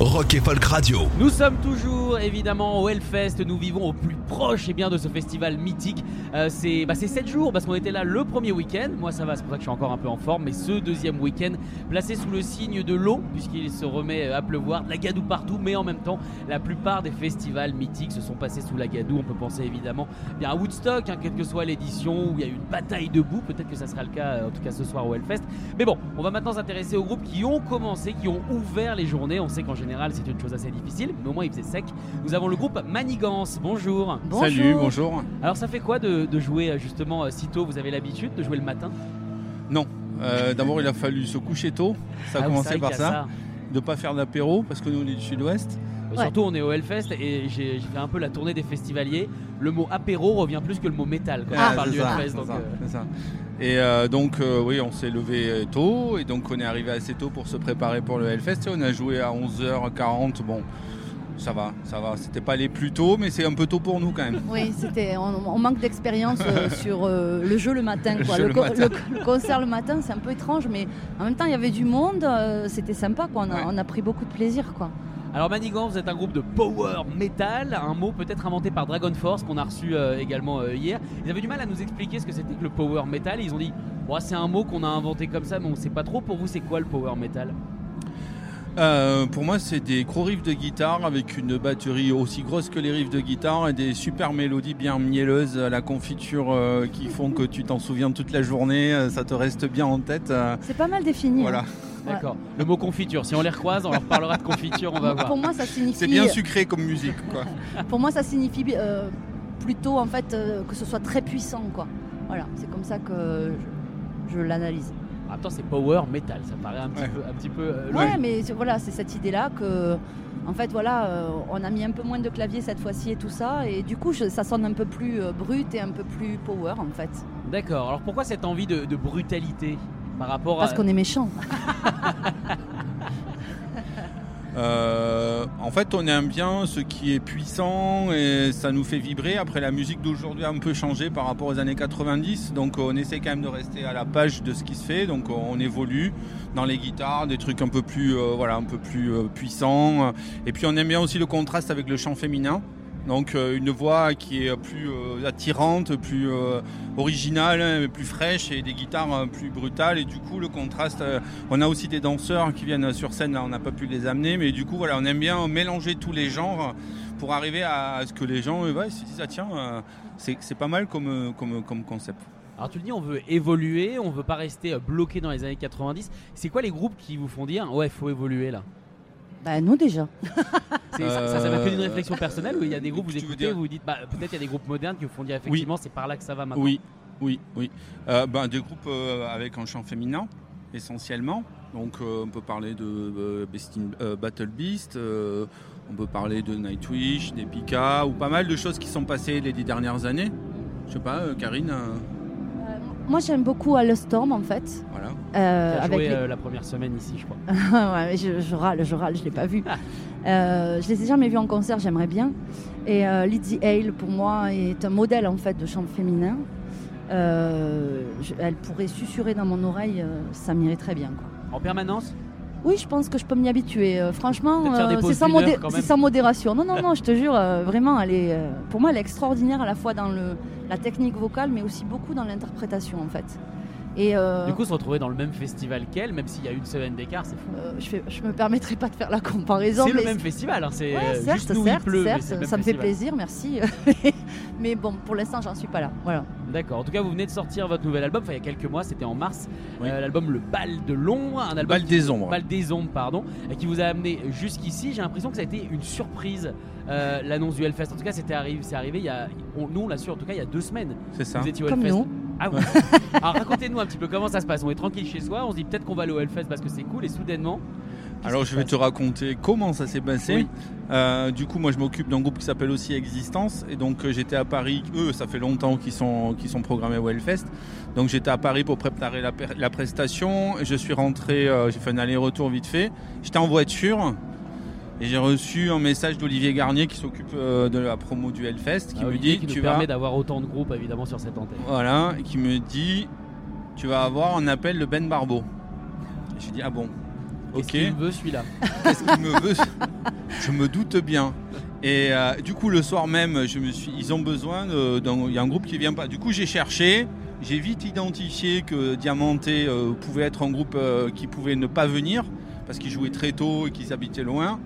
Rock et Folk Radio. Nous sommes toujours évidemment au Hellfest, nous vivons au plus proche et bien de ce festival mythique. Euh, c'est bah, 7 jours parce qu'on était là le premier week-end, moi ça va, c'est pour ça que je suis encore un peu en forme, mais ce deuxième week-end placé sous le signe de l'eau puisqu'il se remet à pleuvoir, de la gadoue partout, mais en même temps la plupart des festivals mythiques se sont passés sous la gadoue. On peut penser évidemment bien à Woodstock, hein, quelle que soit l'édition où il y a eu une bataille debout, peut-être que ça sera le cas euh, en tout cas ce soir au Hellfest. Mais bon, on va maintenant s'intéresser aux groupes qui ont commencé, qui ont ouvert les journées. On sait qu'en général c'est une chose assez difficile, mais au moins il faisait sec. Nous avons le groupe Manigance. Bonjour. Salut, bonjour. Alors ça fait quoi de, de jouer euh, justement euh, si tôt Vous avez l'habitude de jouer le matin? Non. Euh, D'abord, il a fallu se coucher tôt. Ça a Ah commencé par qu'il y a ça. De ne pas faire d'apéro parce que nous, on est du sud-ouest. Surtout on est au Hellfest et j'ai fait un peu la tournée des festivaliers. Le mot apéro revient plus que le mot métal quand Ah, on parle du ça, Hellfest. donc, ça, euh, ça. Et euh, donc, euh, oui, on s'est levé tôt. Et donc, on est arrivé assez tôt pour se préparer pour le Hellfest. Et on a joué à 11h40. Bon, ça va, ça va. C'était pas les plus tôt, mais c'est un peu tôt pour nous quand même. Oui, c'était, on, on manque d'expérience euh, sur euh, le jeu le matin. Le quoi. jeu le co- matin. le concert le matin, c'est un peu étrange, mais en même temps, il y avait du monde, euh, c'était sympa. Quoi. On, a, Ouais. on a pris beaucoup de plaisir. Quoi. Alors Manigance, vous êtes un groupe de power metal, un mot peut-être inventé par Dragon Force qu'on a reçu euh, également euh, hier. Ils avaient du mal à nous expliquer ce que c'était que le power metal. Ils ont dit, c'est un mot qu'on a inventé comme ça, mais on sait pas trop. Pour vous, c'est quoi le power metal? Euh, pour moi, c'est des gros riffs de guitare avec une batterie aussi grosse que les riffs de guitare et des super mélodies bien mielleuses la confiture euh, qui font que tu t'en souviens toute la journée, ça te reste bien en tête. euh, C'est pas mal défini. voilà. hein. D'accord. Le mot confiture, si on les recroise, on leur parlera de confiture, on va voir. Pour moi, ça signifie. C'est bien sucré comme musique, quoi. Pour moi, ça signifie euh, plutôt en fait euh, que ce soit très puissant, quoi. Voilà, c'est comme ça que je, je l'analyse. En même temps, c'est power metal, ça paraît un petit Ouais. peu, un petit peu euh, Ouais, mais c'est- voilà, c'est cette idée-là que, en fait, voilà, euh, on a mis un peu moins de clavier cette fois-ci et tout ça, et du coup, je- ça sonne un peu plus euh, brut et un peu plus power, en fait, D'accord. Alors pourquoi cette envie de, de brutalité? Par rapport parce à. qu'on est méchant. Euh, en fait, on aime bien ce qui est puissant et ça nous fait vibrer. Après, la musique d'aujourd'hui a un peu changé par rapport aux années 90, donc on essaie quand même de rester à la page de ce qui se fait. Donc on évolue dans les guitares, des trucs un peu plus, euh, voilà, un peu plus euh, puissants. Et puis on aime bien aussi le contraste avec le chant féminin. Donc euh, une voix qui est plus euh, attirante, plus euh, originale, hein, plus fraîche et des guitares euh, plus brutales. Et du coup le contraste, euh, on a aussi des danseurs qui viennent sur scène, là on n'a pas pu les amener, mais du coup voilà, on aime bien mélanger tous les genres pour arriver à ce que les gens euh, ouais, se disent ah tiens, euh, c'est pas mal comme, comme, comme concept. Alors tu le dis, on veut évoluer, on veut pas rester bloqué dans les années 90. C'est quoi les groupes qui vous font dire ouais, faut évoluer là? Bah, nous déjà. Ça, ça, va que d'une Euh, réflexion personnelle ou il y a des groupes vous écoutez, dire vous vous dites bah, peut-être il y a des groupes modernes qui vous font dire effectivement c'est par là que ça va maintenant. Oui, oui, oui. Euh, ben, des groupes euh, avec un chant féminin, essentiellement. Donc, euh, on peut parler de euh, Bestin- euh, Battle Beast, euh, on peut parler de Nightwish, d'Epica, ou pas mal de choses qui sont passées les dix dernières années. Je sais pas, euh, Karine, euh, Moi, j'aime beaucoup Storm en fait. voilà. Euh, Qui a avec joué les- euh, la première semaine ici, je crois. ouais, mais je, je râle, je râle, je l'ai pas vu. Euh, je les ai jamais vus en concert, j'aimerais bien. Et euh, Lizzie Hale, pour moi, est un modèle en fait de chant féminin. Euh, je- elle pourrait susurrer dans mon oreille, euh, ça m'irait très bien. Quoi. En permanence? Oui, je pense que je peux m'y habituer. Euh, franchement, Peut-être faire des pauses c'est sans, d'une heure, modé- quand c'est même. sans modération. Non, non, non, je te jure, euh, vraiment, elle est, euh, pour moi, elle est extraordinaire à la fois dans le, la technique vocale, mais aussi beaucoup dans l'interprétation en fait. Et euh, Du coup, se retrouver dans le même festival qu'elle, même s'il y a une semaine d'écart, c'est fou. euh, je, fais, je me permettrai pas de faire la comparaison. C'est le même festival, hein, c'est Ouais, euh, certes, juste nous certes, il pleut, mais certes, ça me fait plaisir, merci. mais bon, pour l'instant, j'en suis pas là. Voilà. D'accord. En tout cas, vous venez de sortir votre nouvel album. Enfin, il y a quelques mois, c'était en mars. Oui. Euh, L'album Le Bal de l'ombre, un album Bal qui- des ombres. Bal des ombres, pardon, et qui vous a amené jusqu'ici. J'ai l'impression que ça a été une surprise. euh, L'annonce du Hellfest. En tout cas, c'était arrivé, c'est arrivé il y a, on- nous on l'a su en tout cas il y a deux semaines. C'est ça. Vous étiez au Comme Hellfest. nous. Ah ouais. Alors racontez-nous un petit peu comment ça se passe. On est tranquille chez soi, on se dit peut-être qu'on va aller au Hellfest parce que c'est cool et soudainement. Alors je vais te raconter comment ça s'est passé. Oui. Euh, du coup, moi je m'occupe d'un groupe qui s'appelle aussi Existence. Et donc euh, j'étais à Paris. Eux, ça fait longtemps qu'ils sont, qu'ils sont programmés au Hellfest. Donc j'étais à Paris pour préparer la prestation. Je suis rentré, euh, j'ai fait un aller-retour vite fait. J'étais en voiture. Et j'ai reçu un message d'Olivier Garnier qui s'occupe euh, de la promo du Hellfest qui Ah, me Olivier dit qui nous tu vas permet d'avoir autant de groupes évidemment sur cette antenne. voilà et qui me dit tu vas avoir un appel de Ben Barbeau. J'ai dit ah bon. Qu'est-ce Ok. qu'il veut celui-là? Qu'est-ce qu'il me veut? Je me doute bien. Et euh, du coup, le soir même, je me suis, ils ont besoin. Il y a un groupe qui vient pas. Du coup, j'ai cherché. J'ai vite identifié que Diamanté euh, pouvait être un groupe qui pouvait ne pas venir parce qu'ils jouaient très tôt et qu'ils habitaient loin.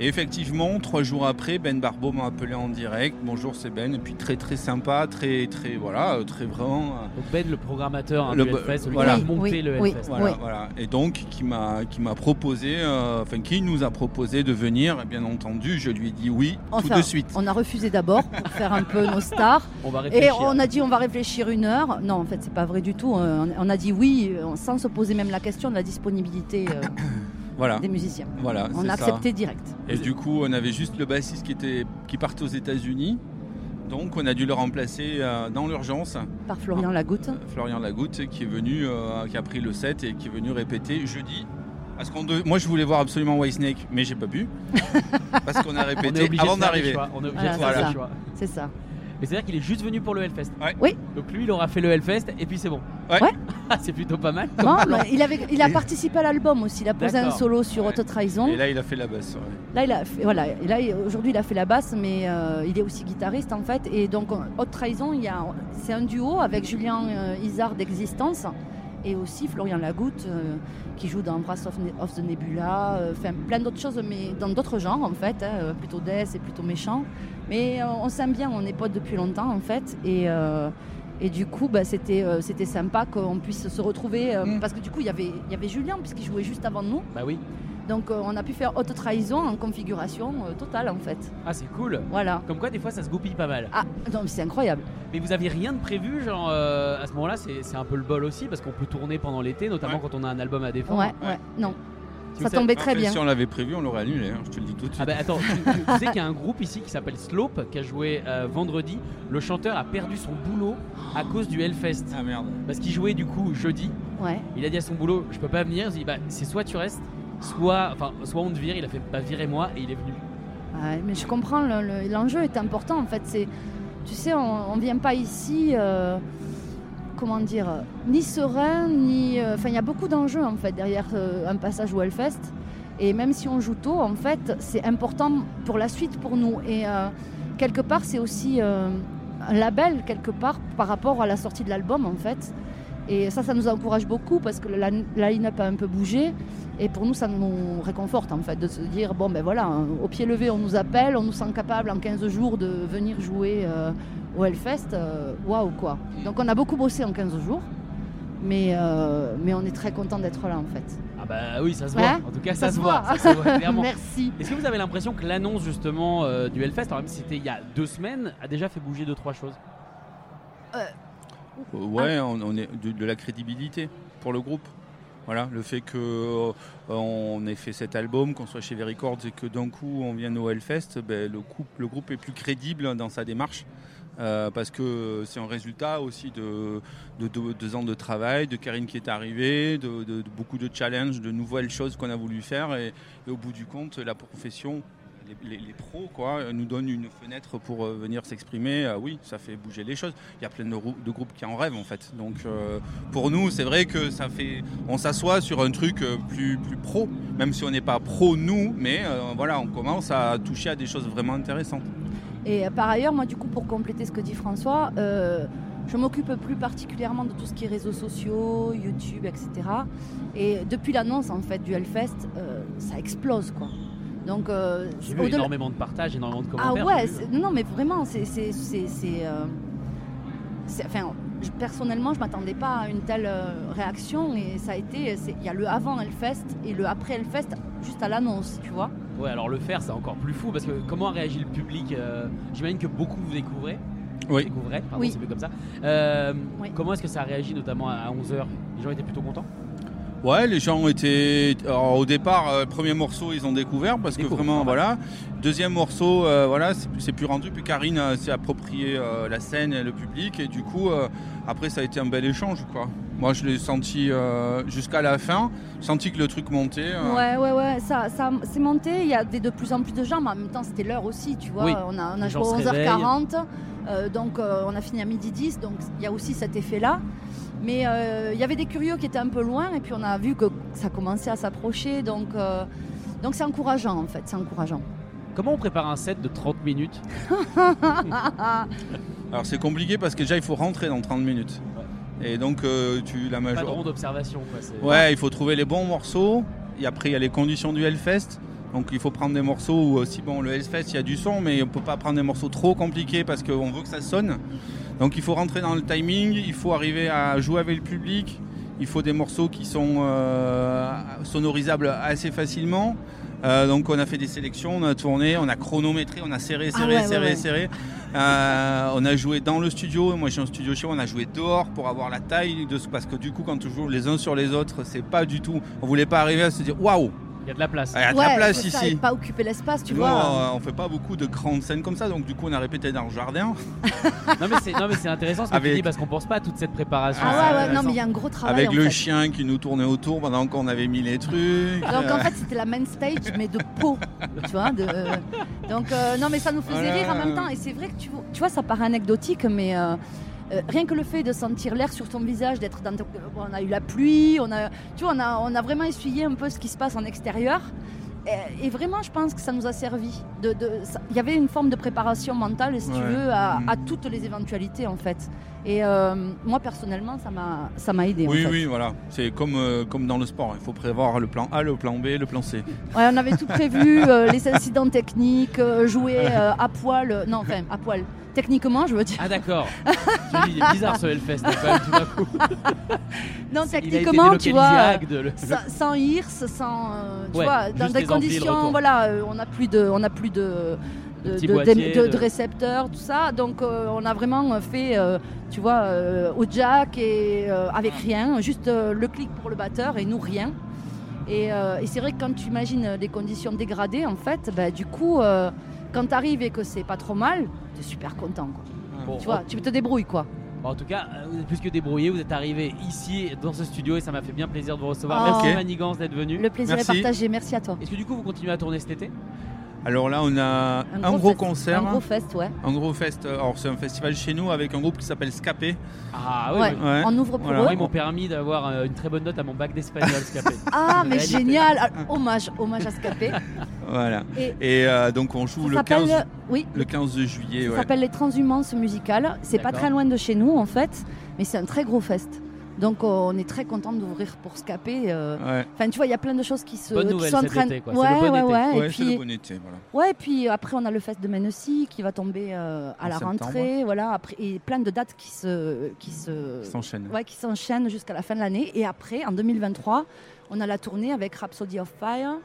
Et effectivement, trois jours après, Ben Barbeau m'a appelé en direct. Bonjour, c'est Ben. Et puis très très sympa, très très voilà, euh, très vraiment. euh, Donc Ben, le programmateur hein, Le- du Hellfest, celui voilà. qui a monté Oui, le oui. Hellfest. Voilà, Oui. voilà. Et donc, qui m'a, qui m'a proposé, euh, enfin, qui nous a proposé de venir. Et bien entendu, je lui ai dit oui tout de suite. On a refusé d'abord pour faire un peu nos stars. On va Et on a dit on va réfléchir une heure. Non, en fait, c'est pas vrai du tout. Euh, On on a dit oui sans se poser même la question de la disponibilité euh, Voilà, des musiciens. voilà. On a ça. accepté direct. Et du coup, on avait juste le bassiste qui était, qui partait aux États-Unis. Donc, on a dû le remplacer euh, dans l'urgence. Par Florian Lagoutte. Euh, Florian Lagoutte, qui est venu, euh, qui a pris le set et qui est venu répéter jeudi. Parce qu'on Moi, je voulais voir absolument Whitesnake, mais j'ai pas pu. parce qu'on a on est répété obligé avant d'arriver. On est obligé Voilà, de faire c'est ça. Mais c'est-à-dire qu'il est juste venu pour le Hellfest. Ouais. Oui. Donc lui, il aura fait le Hellfest et puis c'est bon. Ouais. Ouais. Ah, c'est plutôt pas mal. Non, mais il, avait, il a participé à l'album aussi. Il a posé un solo sur Ouais. Haute Trahison. Et là, il a fait la basse. ouais. Là, il a fait- voilà, et là, aujourd'hui, il a fait la basse, mais euh, il est aussi guitariste en fait. Et donc, Haute Trahison, il y a, c'est un duo avec Julien euh, Isard d'Existence et aussi Florian Lagoutte euh, qui joue dans Brass of, Ne- of the Nebula, euh, plein d'autres choses, mais dans d'autres genres en fait, hein, euh, plutôt death et plutôt méchant. Mais euh, on s'aime bien, on est potes depuis longtemps en fait. Et. et du coup, bah, c'était c'était sympa qu'on puisse se retrouver Mm. parce que du coup, il y avait, y avait Julien puisqu'il jouait juste avant nous. Bah oui. Donc euh, on a pu faire haute trahison en configuration euh, totale en fait. Ah, c'est cool. Voilà. Comme quoi, des fois, ça se goupille pas mal. Ah non mais c'est incroyable. Mais vous aviez rien de prévu, genre euh, à ce moment-là, c'est c'est un peu le bol aussi parce qu'on peut tourner pendant l'été, notamment Ouais. quand on a un album à défendre. Ouais, ouais, non. Si Ça tombait très bien. Si on l'avait prévu, on l'aurait annulé, hein, je te le dis tout de suite. Ah bah attends, tu, tu- tu sais qu'il y a un groupe ici qui s'appelle Slope qui a joué euh, vendredi. Le chanteur a perdu son boulot à cause du Hellfest. Ah merde. Parce qu'il jouait du coup jeudi. Ouais. Il a dit à son boulot, je peux pas venir. Il dit bah c'est soit tu restes, soit on te vire. Il a fait bah virez-moi et il est venu. Mais je comprends, le- le- l'enjeu est important en fait. C'est, tu sais, on, on vient pas ici, euh, comment dire, ni serein, ni. euh, Enfin, il y a beaucoup d'enjeux en fait derrière euh, un passage au Hellfest. Et même si on joue tôt, en fait, c'est important pour la suite pour nous. Et quelque part, c'est aussi un label quelque part par rapport à la sortie de l'album en fait. Et ça, ça nous encourage beaucoup parce que la, la line-up a un peu bougé. Et pour nous, ça nous réconforte en fait de se dire bon ben voilà, hein, au pied levé, on nous appelle, on nous sent capable en 15 jours de venir jouer euh, au Hellfest. euh, Waouh quoi. Donc on a beaucoup bossé en 15 jours, mais, euh, mais on est très content d'être là en fait. Ah bah oui, ça se voit. Hein en tout cas, ça, se voit. Ça se voit clairement. Merci. Est-ce que vous avez l'impression que l'annonce justement euh, du Hellfest, alors même si c'était il y a deux semaines, a déjà fait bouger deux trois choses? Euh, Ouais, on, est de, la crédibilité pour le groupe. Voilà, le fait que euh, on ait fait cet album, qu'on soit chez V Records et que d'un coup on vienne au Hellfest, ben, le, groupe est plus crédible dans sa démarche. euh, parce que c'est un résultat aussi de, de, de- deux ans de travail, de Karine qui est arrivée, de, beaucoup de challenges, de nouvelles choses qu'on a voulu faire. Et au bout du compte, la profession, les, pros, quoi, nous donnent une fenêtre pour euh, venir s'exprimer. Ah oui, ça fait bouger les choses. Il y a plein de, rou- de groupes qui en rêvent en fait. Donc euh, pour nous, c'est vrai que ça fait, on s'assoit sur un truc euh, plus, plus pro, même si on n'est pas pro nous, mais voilà, on commence à toucher à des choses vraiment intéressantes. Et par ailleurs, moi, du coup, pour compléter ce que dit François, je m'occupe plus particulièrement de tout ce qui est réseaux sociaux, YouTube, etc. Et depuis l'annonce en fait du Hellfest, ça explose quoi. Donc, euh, J'ai vu énormément de partages, énormément de Ah commentaires. ouais, j'ai vu. c'est- non, mais vraiment, c'est, c'est, c'est, c'est, euh, c'est- enfin, je- personnellement, je m'attendais pas à une telle euh, réaction et ça a été, il y a le avant Hellfest et le après Hellfest juste à l'annonce, tu vois. Ouais, alors le faire, c'est encore plus fou parce que comment a réagi le public euh, J'imagine que beaucoup vous découvrez. Oui. Découvrait, pardon, Oui. c'est mieux comme ça. Euh, Oui. Comment est-ce que ça a réagi, notamment à 11h Les gens étaient plutôt contents? Ouais, les gens étaient. alors, au départ, euh, premier morceau, ils ont découvert parce que vraiment, normal. voilà. Deuxième morceau, euh, voilà, c'est plus rendu. Puis Karine euh, s'est approprié euh, la scène et le public. Et du coup, euh, après, ça a été un bel échange, quoi. Moi, je l'ai senti euh, jusqu'à la fin. J'ai senti que le truc montait. euh. Ouais, ouais, ouais, ça, ça c'est monté. Il y a de plus en plus de gens, mais en même temps, c'était l'heure aussi, tu vois. Oui. On a, on a joué à se 11h40, euh, donc euh, on a fini à midi 10, donc il y a aussi cet effet-là. Mais euh, il y avait des curieux qui étaient un peu loin, et puis on a vu que ça commençait à s'approcher, donc euh, donc c'est encourageant en fait, c'est encourageant. Comment on prépare un set de 30 minutes? Alors, c'est compliqué parce que déjà, il faut rentrer dans 30 minutes. Et donc, euh, tu la Pas de major. d'observation. Ouais, il faut trouver les bons morceaux. Et après, il y a les conditions du Hellfest. Donc, il faut prendre des morceaux où aussi, bon, le Hellfest, il y a du son, mais on peut pas prendre des morceaux trop compliqués parce qu'on veut que ça sonne. Donc, il faut rentrer dans le timing, il faut arriver à jouer avec le public. Il faut des morceaux qui sont euh, sonorisables assez facilement. Euh, donc, on a fait des sélections, on a tourné, on a chronométré, on a serré, Ah serré, ouais, serré, ouais. serré. Euh, on a joué dans le studio. Moi, j'ai un studio chez moi. On a joué dehors pour avoir la taille de ce parce que du coup, quand on joue les uns sur les autres, c'est pas du tout. On voulait pas arriver à se dire waouh, Il y a de la place. il y a de ouais, la place ça, ici. pas occuper l'espace, tu Nous, vois. euh, on fait pas beaucoup de grandes scènes comme ça, donc du coup, on a répété dans le jardin Non mais c'est non mais c'est intéressant ce que tu Avec- dis parce qu'on pense pas à toute cette préparation. Ah ouais, ouais, intéressant. non, mais il y a un gros travail. avec en le fait. chien qui nous tournait autour pendant qu'on avait mis les trucs. Donc Euh, en fait c'était la main stage mais de peau, tu vois. De... Donc euh, non mais ça nous faisait Voilà. rire en même temps et c'est vrai que tu, tu vois ça paraît anecdotique mais euh, rien que le fait de sentir l'air sur ton visage, d'être dans, ton- on a eu la pluie, on a, tu vois, on a, on a vraiment essuyé un peu ce qui se passe en extérieur. Et, et vraiment, je pense que ça nous a servi. De, de- ça- Il y avait une forme de préparation mentale, si tu veux, à, à toutes les éventualités en fait. Et euh, moi personnellement, ça m'a, ça m'a aidé. oui, en fait. oui, voilà. C'est comme, euh, comme dans le sport. Il faut prévoir le plan A, le plan B, le plan C. Ouais, on avait tout prévu, euh, les incidents techniques, jouer euh, à poil, non, enfin, à poil. Techniquement, je veux dire. Ah d'accord. Je me dis, il est bizarre ce Hellfest tout d'un coup. Non, a techniquement, tu vois, à Agde, le- sans, sans IRS, sans, euh, tu Ouais, vois, dans des conditions, voilà, euh, on n'a plus de, on n'a plus de, de, petits de- boîtiers, de- de de- récepteurs, tout ça. Donc, euh, on a vraiment fait, euh, tu vois, euh, au jack et euh, avec rien, juste euh, le clic pour le batteur et nous rien. Et, euh, et c'est vrai que quand tu imagines des conditions dégradées, en fait, bah, du coup, euh, quand tu arrives et que c'est pas trop mal, tu es super content. Quoi. Bon, Tu vois, tu te débrouilles quoi. Bon, en tout cas, euh, vous êtes plus que débrouillé. Vous êtes arrivé ici dans ce studio et ça m'a fait bien plaisir de vous recevoir. Oh. Merci Ok. Manigance d'être venu. Le plaisir Merci. est partagé. Merci à toi. Est-ce que du coup vous continuez à tourner cet été? Alors là, on a un, gros, fest- concert. Un gros fest, ouais. Un gros fest. Alors, c'est un festival chez nous avec un groupe qui s'appelle Scapé. Ah oui. Ouais. oui. Ouais. On ouvre pour Voilà. eux. Ils m'ont permis d'avoir euh, une très bonne note à mon bac d'espagnol, Scapé. Ah, mais Réalité. génial Ah, Hommage, hommage à Scapé. Voilà. Et Et euh, donc, on joue ça le s'appelle 15, oui, le 15 de juillet. ça ouais. s'appelle les Transhumances musicales. C'est pas très loin de chez nous en fait, mais c'est un très gros fest. Donc euh, on est très content d'ouvrir pour Scapé. euh. Ouais. Enfin, tu vois, il y a plein de choses qui se Bonne qui nouvelle sont en train. C'est Ouais, le bon ouais, été. ouais. Ouais, et c'est puis, le bon été. Voilà. ouais, et puis après on a le fest de Mennecy qui va tomber euh, à En la septembre. rentrée, voilà. Après, et plein de dates qui se qui se Ça s'enchaîne. ouais, qui s'enchaînent jusqu'à la fin de l'année. Et après, en 2023, on a la tournée avec Rhapsody of Fire.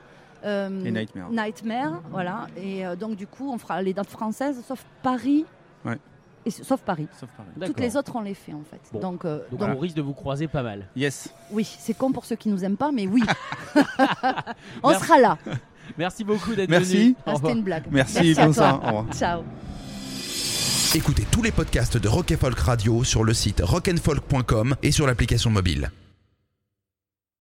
euh, Et Nightmare. Nightmare, voilà. Et euh, donc, du coup, on fera les dates françaises, sauf Paris. Ouais. Et, sauf Paris. Sauf Paris. D'accord. Toutes les autres, on les fait, en fait. Bon. Donc, euh, Donc donc, on risque de vous croiser pas mal. Yes. oui, c'est con pour ceux qui nous aiment pas, mais oui. on Merci. sera là. Merci beaucoup d'être Merci. venu. Au Ah, C'était une blague. Merci, à bonne toi. soirée. Au revoir. Ciao. Écoutez tous les podcasts de Rock and Folk Radio sur le site rockandfolk.com et sur l'application mobile.